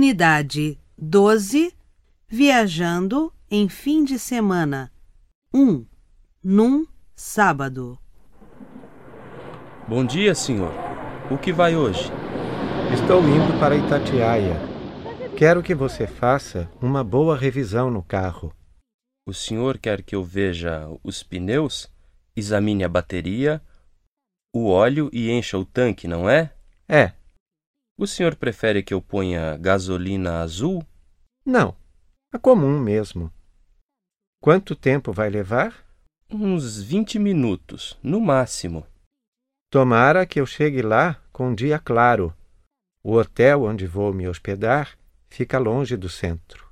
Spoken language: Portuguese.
Atividade 12. Viajando em fim de semana. 1. Num sábado. Bom dia, senhor. O que vai hoje? Estou indo para Itatiaia. Quero que você faça uma boa revisão no carro. O senhor quer que eu veja os pneus, examine a bateria, o óleo e encha o tanque, não é? É, O senhor prefere que eu ponha gasolina azul? não. A comum mesmo. Quanto tempo vai levar? Uns 20 minutos, no máximo. Tomara que eu chegue lá com um dia claro. O hotel onde vou me hospedar fica longe do centro.